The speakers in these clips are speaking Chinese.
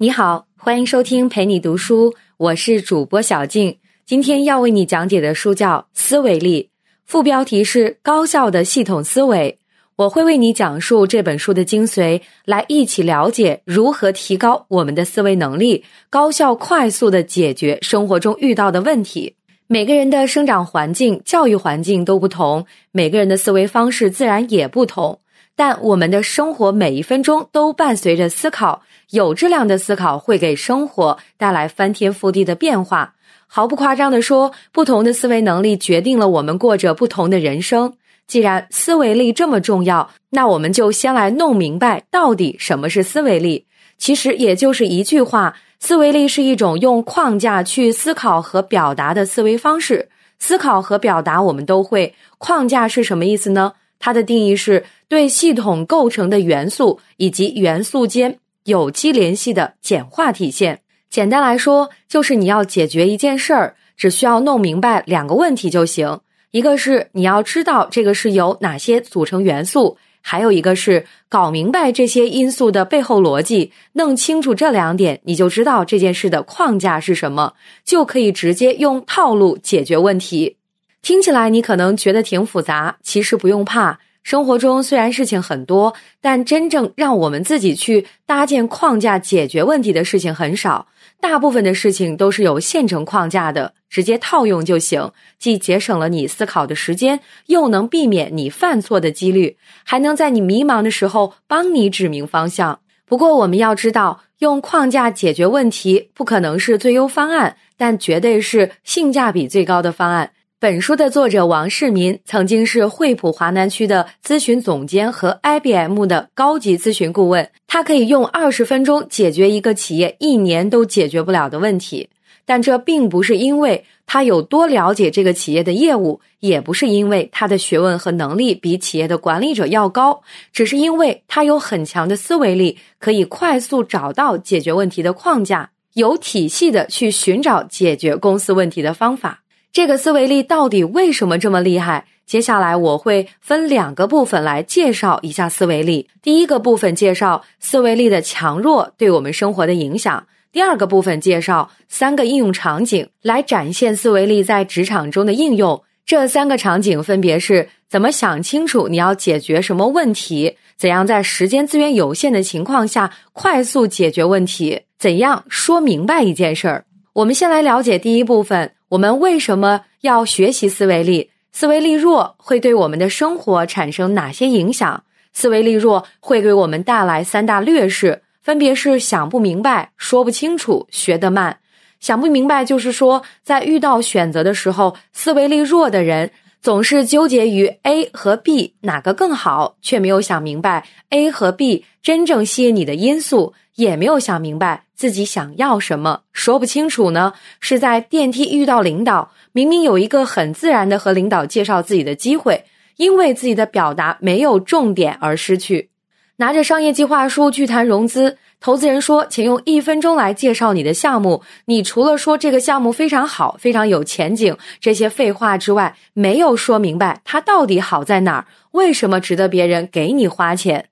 你好，欢迎收听陪你读书，我是主播小静。今天要为你讲解的书叫《思维力》，副标题是“高效的系统思维”。我会为你讲述这本书的精髓，来一起了解如何提高我们的思维能力，高效快速的解决生活中遇到的问题。每个人的生长环境、教育环境都不同，每个人的思维方式自然也不同。但我们的生活每一分钟都伴随着思考，有质量的思考会给生活带来翻天覆地的变化。毫不夸张地说，不同的思维能力决定了我们过着不同的人生。既然思维力这么重要，那我们就先来弄明白到底什么是思维力。其实也就是一句话：思维力是一种用框架去思考和表达的思维方式。思考和表达我们都会，框架是什么意思呢？它的定义是对系统构成的元素以及元素间有机联系的简化体现。简单来说，就是你要解决一件事儿，只需要弄明白两个问题就行。一个是你要知道这个是由哪些组成元素，还有一个是搞明白这些因素的背后逻辑。弄清楚这两点，你就知道这件事的框架是什么，就可以直接用套路解决问题。听起来你可能觉得挺复杂，其实不用怕。生活中虽然事情很多，但真正让我们自己去搭建框架解决问题的事情很少。大部分的事情都是有现成框架的，直接套用就行，既节省了你思考的时间，又能避免你犯错的几率，还能在你迷茫的时候帮你指明方向。不过我们要知道，用框架解决问题不可能是最优方案，但绝对是性价比最高的方案。本书的作者王世民曾经是惠普华南区的咨询总监和 IBM 的高级咨询顾问，他可以用二十分钟解决一个企业一年都解决不了的问题。但这并不是因为他有多了解这个企业的业务，也不是因为他的学问和能力比企业的管理者要高，只是因为他有很强的思维力，可以快速找到解决问题的框架，有体系的去寻找解决公司问题的方法。这个思维力到底为什么这么厉害？接下来我会分两个部分来介绍一下思维力。第一个部分介绍思维力的强弱对我们生活的影响；第二个部分介绍三个应用场景来展现思维力在职场中的应用。这三个场景分别是：怎么想清楚你要解决什么问题；怎样在时间资源有限的情况下快速解决问题；怎样说明白一件事儿。我们先来了解第一部分。我们为什么要学习思维力？思维力弱会对我们的生活产生哪些影响？思维力弱会给我们带来三大劣势，分别是想不明白、说不清楚、学得慢。想不明白就是说，在遇到选择的时候，思维力弱的人总是纠结于 A 和 B 哪个更好，却没有想明白 A 和 B 真正吸引你的因素。也没有想明白自己想要什么，说不清楚呢。是在电梯遇到领导，明明有一个很自然的和领导介绍自己的机会，因为自己的表达没有重点而失去。拿着商业计划书去谈融资，投资人说，请用一分钟来介绍你的项目。你除了说这个项目非常好，非常有前景这些废话之外，没有说明白它到底好在哪儿，为什么值得别人给你花钱。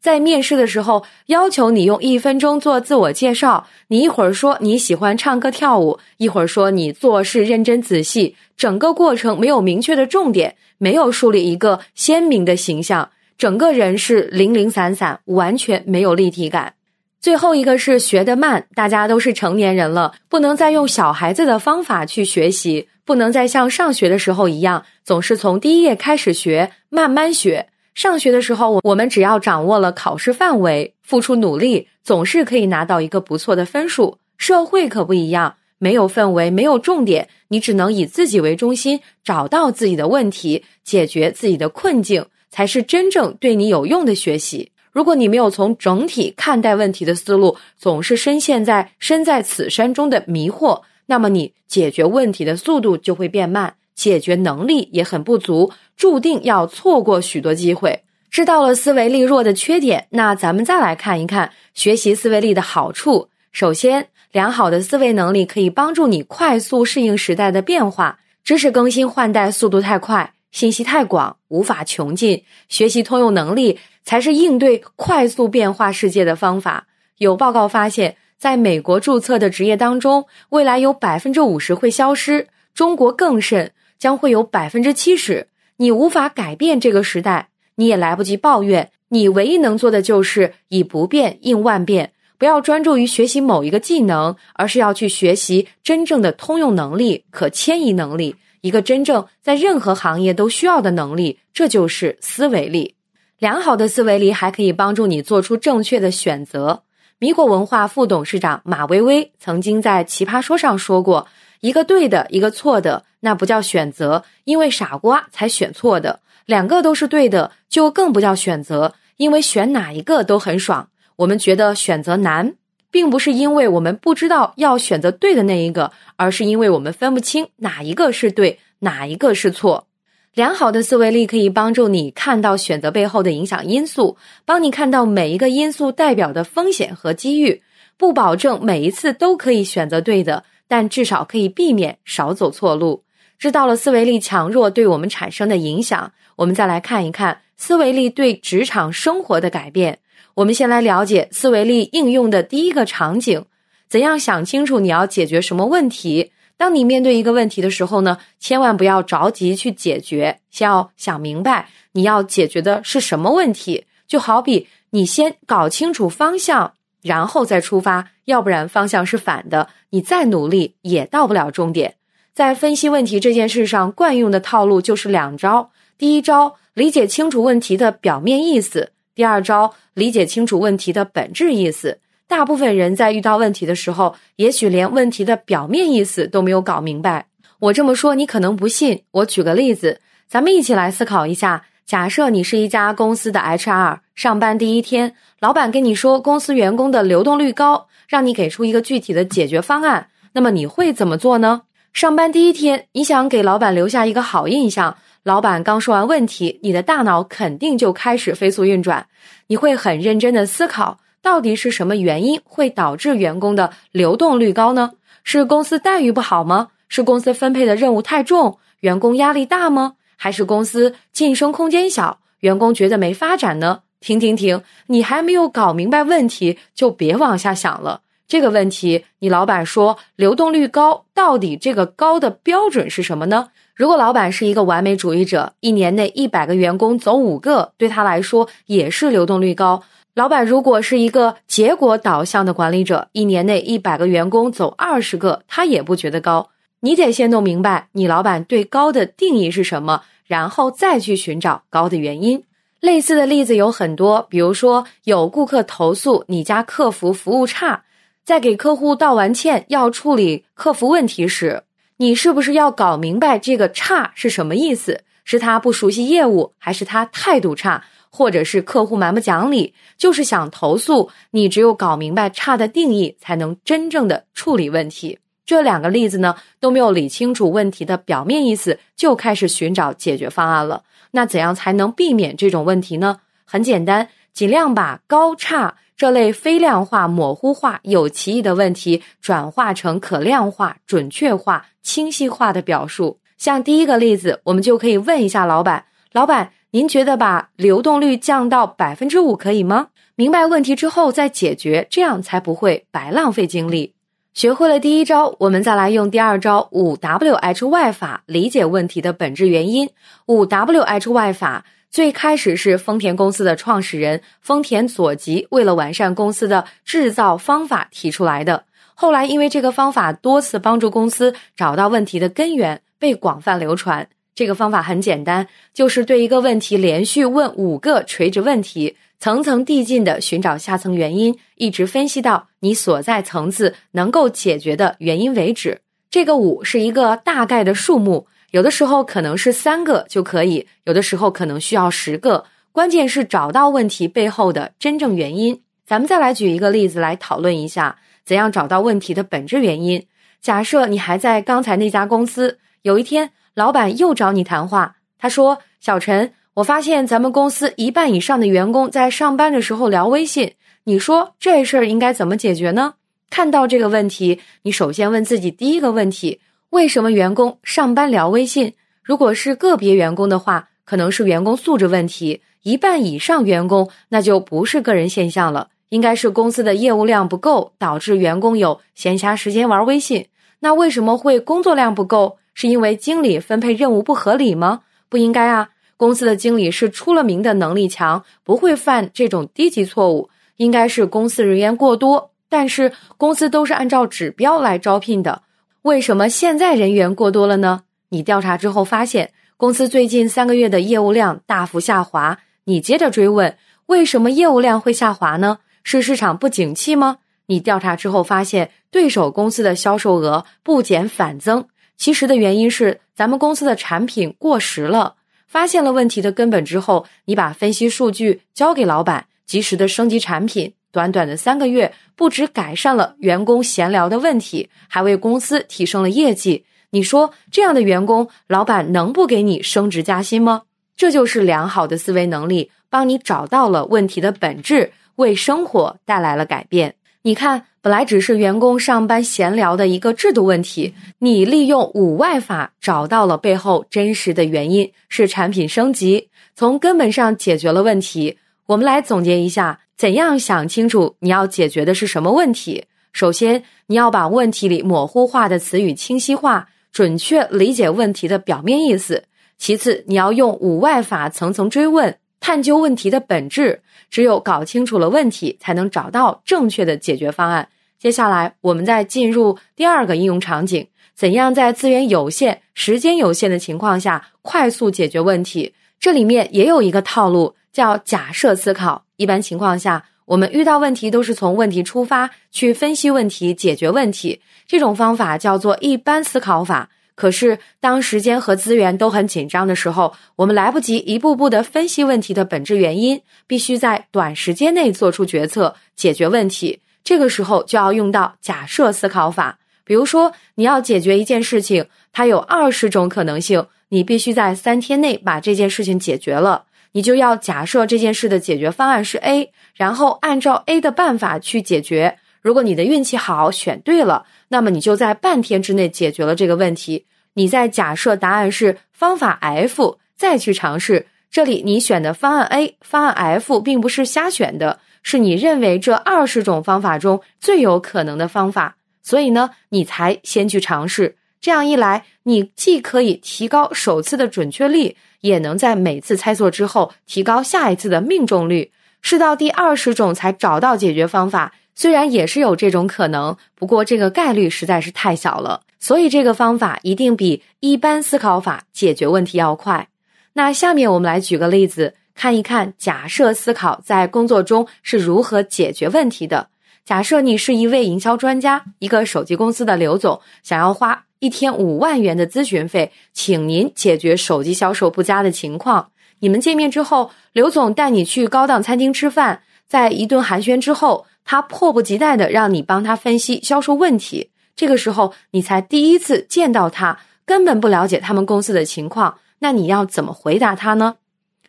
在面试的时候，要求你用一分钟做自我介绍。你一会儿说你喜欢唱歌跳舞，一会儿说你做事认真仔细，整个过程没有明确的重点，没有树立一个鲜明的形象，整个人是零零散散，完全没有立体感。最后一个是学得慢，大家都是成年人了，不能再用小孩子的方法去学习，不能再像上学的时候一样，总是从第一页开始学，慢慢学。上学的时候，我我们只要掌握了考试范围，付出努力，总是可以拿到一个不错的分数。社会可不一样，没有氛围，没有重点，你只能以自己为中心，找到自己的问题，解决自己的困境，才是真正对你有用的学习。如果你没有从整体看待问题的思路，总是深陷在身在此山中的迷惑，那么你解决问题的速度就会变慢。解决能力也很不足，注定要错过许多机会。知道了思维力弱的缺点，那咱们再来看一看学习思维力的好处。首先，良好的思维能力可以帮助你快速适应时代的变化。知识更新换代速度太快，信息太广，无法穷尽。学习通用能力才是应对快速变化世界的方法。有报告发现。在美国注册的职业当中，未来有百分之五十会消失，中国更甚，将会有百分之七十。你无法改变这个时代，你也来不及抱怨。你唯一能做的就是以不变应万变，不要专注于学习某一个技能，而是要去学习真正的通用能力、可迁移能力，一个真正在任何行业都需要的能力。这就是思维力。良好的思维力还可以帮助你做出正确的选择。米果文化副董事长马薇薇曾经在《奇葩说》上说过：“一个对的，一个错的，那不叫选择，因为傻瓜才选错的；两个都是对的，就更不叫选择，因为选哪一个都很爽。我们觉得选择难，并不是因为我们不知道要选择对的那一个，而是因为我们分不清哪一个是对，哪一个是错。”良好的思维力可以帮助你看到选择背后的影响因素，帮你看到每一个因素代表的风险和机遇。不保证每一次都可以选择对的，但至少可以避免少走错路。知道了思维力强弱对我们产生的影响，我们再来看一看思维力对职场生活的改变。我们先来了解思维力应用的第一个场景：怎样想清楚你要解决什么问题。当你面对一个问题的时候呢，千万不要着急去解决，先要想明白你要解决的是什么问题。就好比你先搞清楚方向，然后再出发，要不然方向是反的，你再努力也到不了终点。在分析问题这件事上，惯用的套路就是两招：第一招，理解清楚问题的表面意思；第二招，理解清楚问题的本质意思。大部分人在遇到问题的时候，也许连问题的表面意思都没有搞明白。我这么说，你可能不信。我举个例子，咱们一起来思考一下：假设你是一家公司的 HR，上班第一天，老板跟你说公司员工的流动率高，让你给出一个具体的解决方案，那么你会怎么做呢？上班第一天，你想给老板留下一个好印象，老板刚说完问题，你的大脑肯定就开始飞速运转，你会很认真的思考。到底是什么原因会导致员工的流动率高呢？是公司待遇不好吗？是公司分配的任务太重，员工压力大吗？还是公司晋升空间小，员工觉得没发展呢？停停停！你还没有搞明白问题，就别往下想了。这个问题，你老板说流动率高，到底这个高的标准是什么呢？如果老板是一个完美主义者，一年内一百个员工走五个，对他来说也是流动率高。老板如果是一个结果导向的管理者，一年内一百个员工走二十个，他也不觉得高。你得先弄明白你老板对高的定义是什么，然后再去寻找高的原因。类似的例子有很多，比如说有顾客投诉你家客服服务差，在给客户道完歉要处理客服问题时，你是不是要搞明白这个差是什么意思？是他不熟悉业务，还是他态度差？或者是客户蛮不讲理，就是想投诉你。只有搞明白差的定义，才能真正的处理问题。这两个例子呢，都没有理清楚问题的表面意思，就开始寻找解决方案了。那怎样才能避免这种问题呢？很简单，尽量把高差这类非量化、模糊化、有歧义的问题，转化成可量化、准确化、清晰化的表述。像第一个例子，我们就可以问一下老板：老板。您觉得把流动率降到百分之五可以吗？明白问题之后再解决，这样才不会白浪费精力。学会了第一招，我们再来用第二招五 W H Y 法理解问题的本质原因。五 W H Y 法最开始是丰田公司的创始人丰田佐吉为了完善公司的制造方法提出来的，后来因为这个方法多次帮助公司找到问题的根源，被广泛流传。这个方法很简单，就是对一个问题连续问五个垂直问题，层层递进的寻找下层原因，一直分析到你所在层次能够解决的原因为止。这个五是一个大概的数目，有的时候可能是三个就可以，有的时候可能需要十个。关键是找到问题背后的真正原因。咱们再来举一个例子来讨论一下，怎样找到问题的本质原因。假设你还在刚才那家公司，有一天。老板又找你谈话，他说：“小陈，我发现咱们公司一半以上的员工在上班的时候聊微信，你说这事儿应该怎么解决呢？”看到这个问题，你首先问自己第一个问题：为什么员工上班聊微信？如果是个别员工的话，可能是员工素质问题；一半以上员工，那就不是个人现象了，应该是公司的业务量不够，导致员工有闲暇时间玩微信。那为什么会工作量不够？是因为经理分配任务不合理吗？不应该啊！公司的经理是出了名的能力强，不会犯这种低级错误。应该是公司人员过多，但是公司都是按照指标来招聘的，为什么现在人员过多了呢？你调查之后发现，公司最近三个月的业务量大幅下滑。你接着追问，为什么业务量会下滑呢？是市场不景气吗？你调查之后发现，对手公司的销售额不减反增，其实的原因是咱们公司的产品过时了。发现了问题的根本之后，你把分析数据交给老板，及时的升级产品，短短的三个月，不止改善了员工闲聊的问题，还为公司提升了业绩。你说这样的员工，老板能不给你升职加薪吗？这就是良好的思维能力，帮你找到了问题的本质。为生活带来了改变。你看，本来只是员工上班闲聊的一个制度问题，你利用五外法找到了背后真实的原因，是产品升级，从根本上解决了问题。我们来总结一下，怎样想清楚你要解决的是什么问题？首先，你要把问题里模糊化的词语清晰化，准确理解问题的表面意思。其次，你要用五外法层层追问。探究问题的本质，只有搞清楚了问题，才能找到正确的解决方案。接下来，我们再进入第二个应用场景：怎样在资源有限、时间有限的情况下快速解决问题？这里面也有一个套路，叫假设思考。一般情况下，我们遇到问题都是从问题出发，去分析问题、解决问题。这种方法叫做一般思考法。可是，当时间和资源都很紧张的时候，我们来不及一步步的分析问题的本质原因，必须在短时间内做出决策，解决问题。这个时候就要用到假设思考法。比如说，你要解决一件事情，它有二十种可能性，你必须在三天内把这件事情解决了，你就要假设这件事的解决方案是 A，然后按照 A 的办法去解决。如果你的运气好，选对了，那么你就在半天之内解决了这个问题。你在假设答案是方法 F，再去尝试。这里你选的方案 A、方案 F 并不是瞎选的，是你认为这二十种方法中最有可能的方法。所以呢，你才先去尝试。这样一来，你既可以提高首次的准确率，也能在每次猜错之后提高下一次的命中率。试到第二十种才找到解决方法。虽然也是有这种可能，不过这个概率实在是太小了，所以这个方法一定比一般思考法解决问题要快。那下面我们来举个例子，看一看假设思考在工作中是如何解决问题的。假设你是一位营销专家，一个手机公司的刘总，想要花一天五万元的咨询费，请您解决手机销售不佳的情况。你们见面之后，刘总带你去高档餐厅吃饭，在一顿寒暄之后。他迫不及待的让你帮他分析销售问题，这个时候你才第一次见到他，根本不了解他们公司的情况，那你要怎么回答他呢？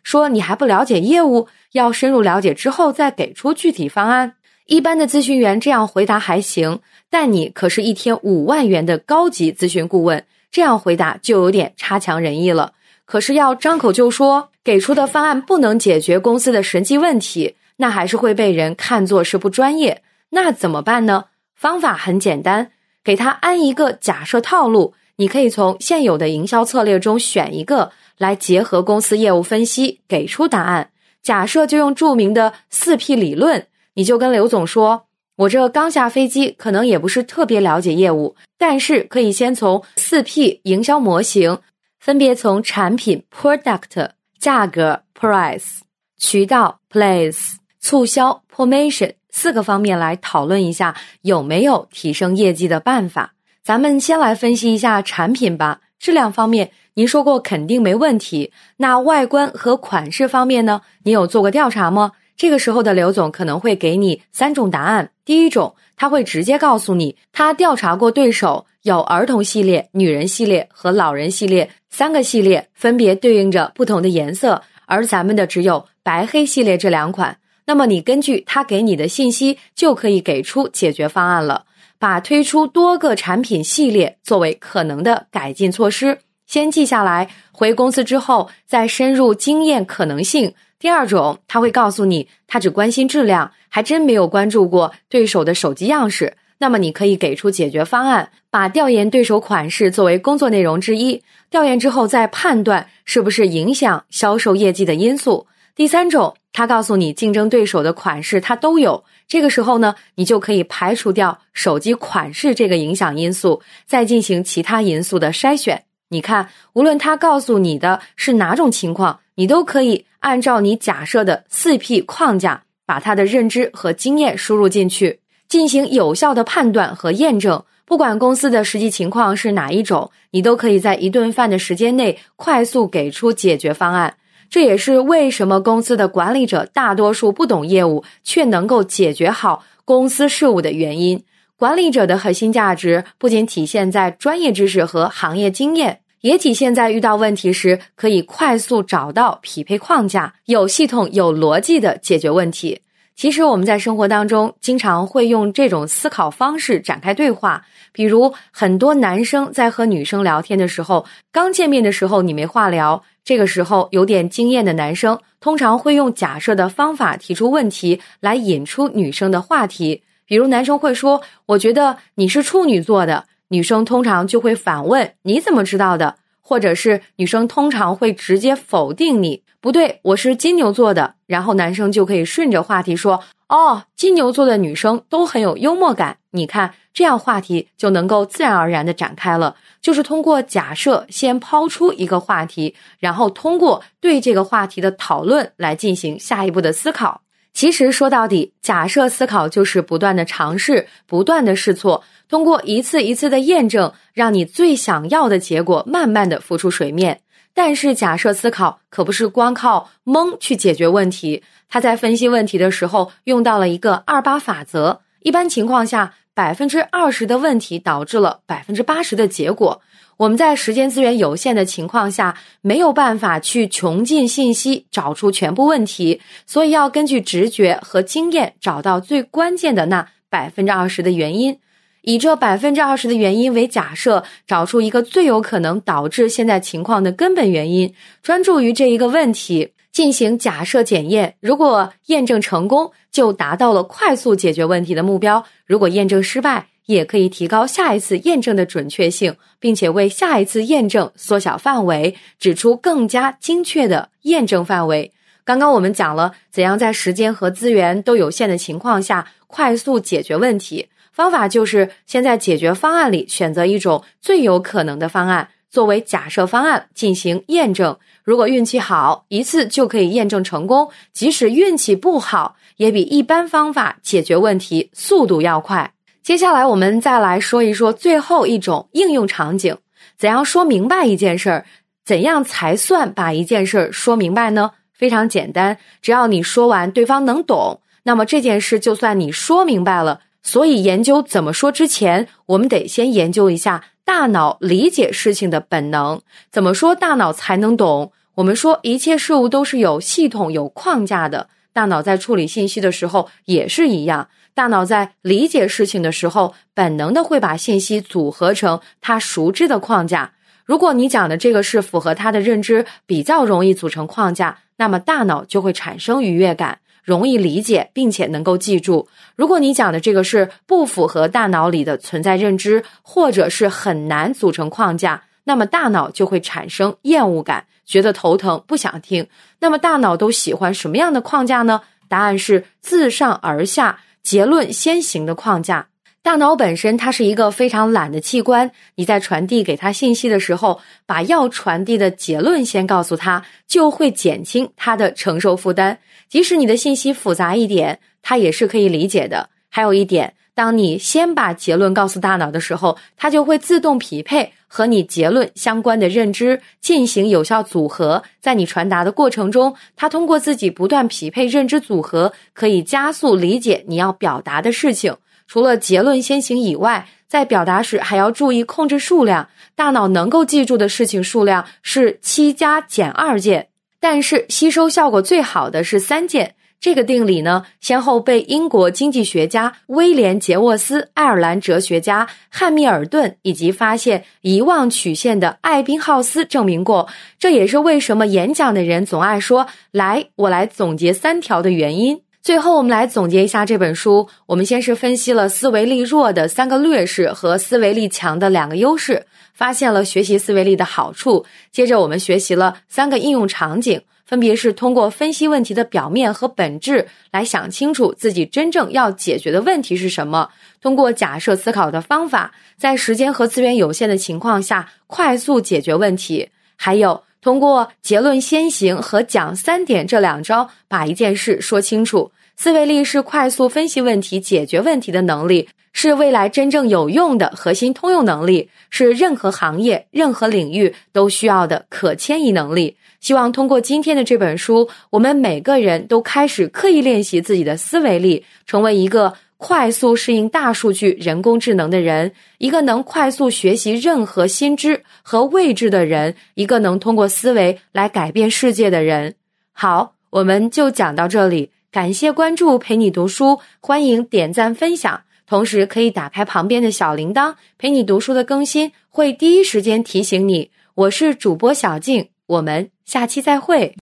说你还不了解业务，要深入了解之后再给出具体方案。一般的咨询员这样回答还行，但你可是一天五万元的高级咨询顾问，这样回答就有点差强人意了。可是要张口就说给出的方案不能解决公司的实际问题。那还是会被人看作是不专业，那怎么办呢？方法很简单，给他安一个假设套路。你可以从现有的营销策略中选一个，来结合公司业务分析，给出答案。假设就用著名的四 P 理论，你就跟刘总说：“我这刚下飞机，可能也不是特别了解业务，但是可以先从四 P 营销模型，分别从产品 （product）、价格 （price）、渠道 （place）。促销 （promotion） 四个方面来讨论一下有没有提升业绩的办法。咱们先来分析一下产品吧。质量方面，您说过肯定没问题。那外观和款式方面呢？你有做过调查吗？这个时候的刘总可能会给你三种答案。第一种，他会直接告诉你，他调查过对手，有儿童系列、女人系列和老人系列三个系列，分别对应着不同的颜色，而咱们的只有白黑系列这两款。那么你根据他给你的信息，就可以给出解决方案了。把推出多个产品系列作为可能的改进措施，先记下来。回公司之后再深入经验可能性。第二种，他会告诉你，他只关心质量，还真没有关注过对手的手机样式。那么你可以给出解决方案，把调研对手款式作为工作内容之一。调研之后再判断是不是影响销售业绩的因素。第三种，他告诉你竞争对手的款式他都有，这个时候呢，你就可以排除掉手机款式这个影响因素，再进行其他因素的筛选。你看，无论他告诉你的是哪种情况，你都可以按照你假设的四 P 框架，把他的认知和经验输入进去。进行有效的判断和验证，不管公司的实际情况是哪一种，你都可以在一顿饭的时间内快速给出解决方案。这也是为什么公司的管理者大多数不懂业务，却能够解决好公司事务的原因。管理者的核心价值不仅体现在专业知识和行业经验，也体现在遇到问题时可以快速找到匹配框架，有系统、有逻辑的解决问题。其实我们在生活当中经常会用这种思考方式展开对话，比如很多男生在和女生聊天的时候，刚见面的时候你没话聊，这个时候有点经验的男生通常会用假设的方法提出问题来引出女生的话题，比如男生会说：“我觉得你是处女座的。”女生通常就会反问：“你怎么知道的？”或者是女生通常会直接否定你。不对，我是金牛座的。然后男生就可以顺着话题说：“哦，金牛座的女生都很有幽默感。”你看，这样话题就能够自然而然的展开了。就是通过假设先抛出一个话题，然后通过对这个话题的讨论来进行下一步的思考。其实说到底，假设思考就是不断的尝试，不断的试错，通过一次一次的验证，让你最想要的结果慢慢的浮出水面。但是，假设思考可不是光靠蒙去解决问题。他在分析问题的时候用到了一个二八法则。一般情况下，百分之二十的问题导致了百分之八十的结果。我们在时间资源有限的情况下，没有办法去穷尽信息找出全部问题，所以要根据直觉和经验找到最关键的那百分之二十的原因。以这百分之二十的原因为假设，找出一个最有可能导致现在情况的根本原因，专注于这一个问题进行假设检验。如果验证成功，就达到了快速解决问题的目标；如果验证失败，也可以提高下一次验证的准确性，并且为下一次验证缩小范围，指出更加精确的验证范围。刚刚我们讲了怎样在时间和资源都有限的情况下快速解决问题。方法就是先在解决方案里选择一种最有可能的方案作为假设方案进行验证。如果运气好，一次就可以验证成功；即使运气不好，也比一般方法解决问题速度要快。接下来我们再来说一说最后一种应用场景：怎样说明白一件事儿？怎样才算把一件事儿说明白呢？非常简单，只要你说完，对方能懂，那么这件事就算你说明白了。所以，研究怎么说之前，我们得先研究一下大脑理解事情的本能。怎么说大脑才能懂？我们说一切事物都是有系统、有框架的。大脑在处理信息的时候也是一样。大脑在理解事情的时候，本能的会把信息组合成它熟知的框架。如果你讲的这个是符合他的认知，比较容易组成框架，那么大脑就会产生愉悦感。容易理解，并且能够记住。如果你讲的这个是不符合大脑里的存在认知，或者是很难组成框架，那么大脑就会产生厌恶感，觉得头疼，不想听。那么大脑都喜欢什么样的框架呢？答案是自上而下、结论先行的框架。大脑本身它是一个非常懒的器官，你在传递给他信息的时候，把要传递的结论先告诉他，就会减轻他的承受负担。即使你的信息复杂一点，他也是可以理解的。还有一点，当你先把结论告诉大脑的时候，它就会自动匹配和你结论相关的认知，进行有效组合。在你传达的过程中，它通过自己不断匹配认知组合，可以加速理解你要表达的事情。除了结论先行以外，在表达时还要注意控制数量。大脑能够记住的事情数量是七加减二件，但是吸收效果最好的是三件。这个定理呢，先后被英国经济学家威廉·杰沃斯、爱尔兰哲学家汉密尔顿以及发现遗忘曲线的艾宾浩斯证明过。这也是为什么演讲的人总爱说“来，我来总结三条”的原因。最后，我们来总结一下这本书。我们先是分析了思维力弱的三个劣势和思维力强的两个优势，发现了学习思维力的好处。接着，我们学习了三个应用场景，分别是通过分析问题的表面和本质来想清楚自己真正要解决的问题是什么；通过假设思考的方法，在时间和资源有限的情况下快速解决问题；还有。通过结论先行和讲三点这两招，把一件事说清楚。思维力是快速分析问题、解决问题的能力，是未来真正有用的核心通用能力，是任何行业、任何领域都需要的可迁移能力。希望通过今天的这本书，我们每个人都开始刻意练习自己的思维力，成为一个。快速适应大数据、人工智能的人，一个能快速学习任何新知和未知的人，一个能通过思维来改变世界的人。好，我们就讲到这里。感谢关注，陪你读书，欢迎点赞分享，同时可以打开旁边的小铃铛，陪你读书的更新会第一时间提醒你。我是主播小静，我们下期再会。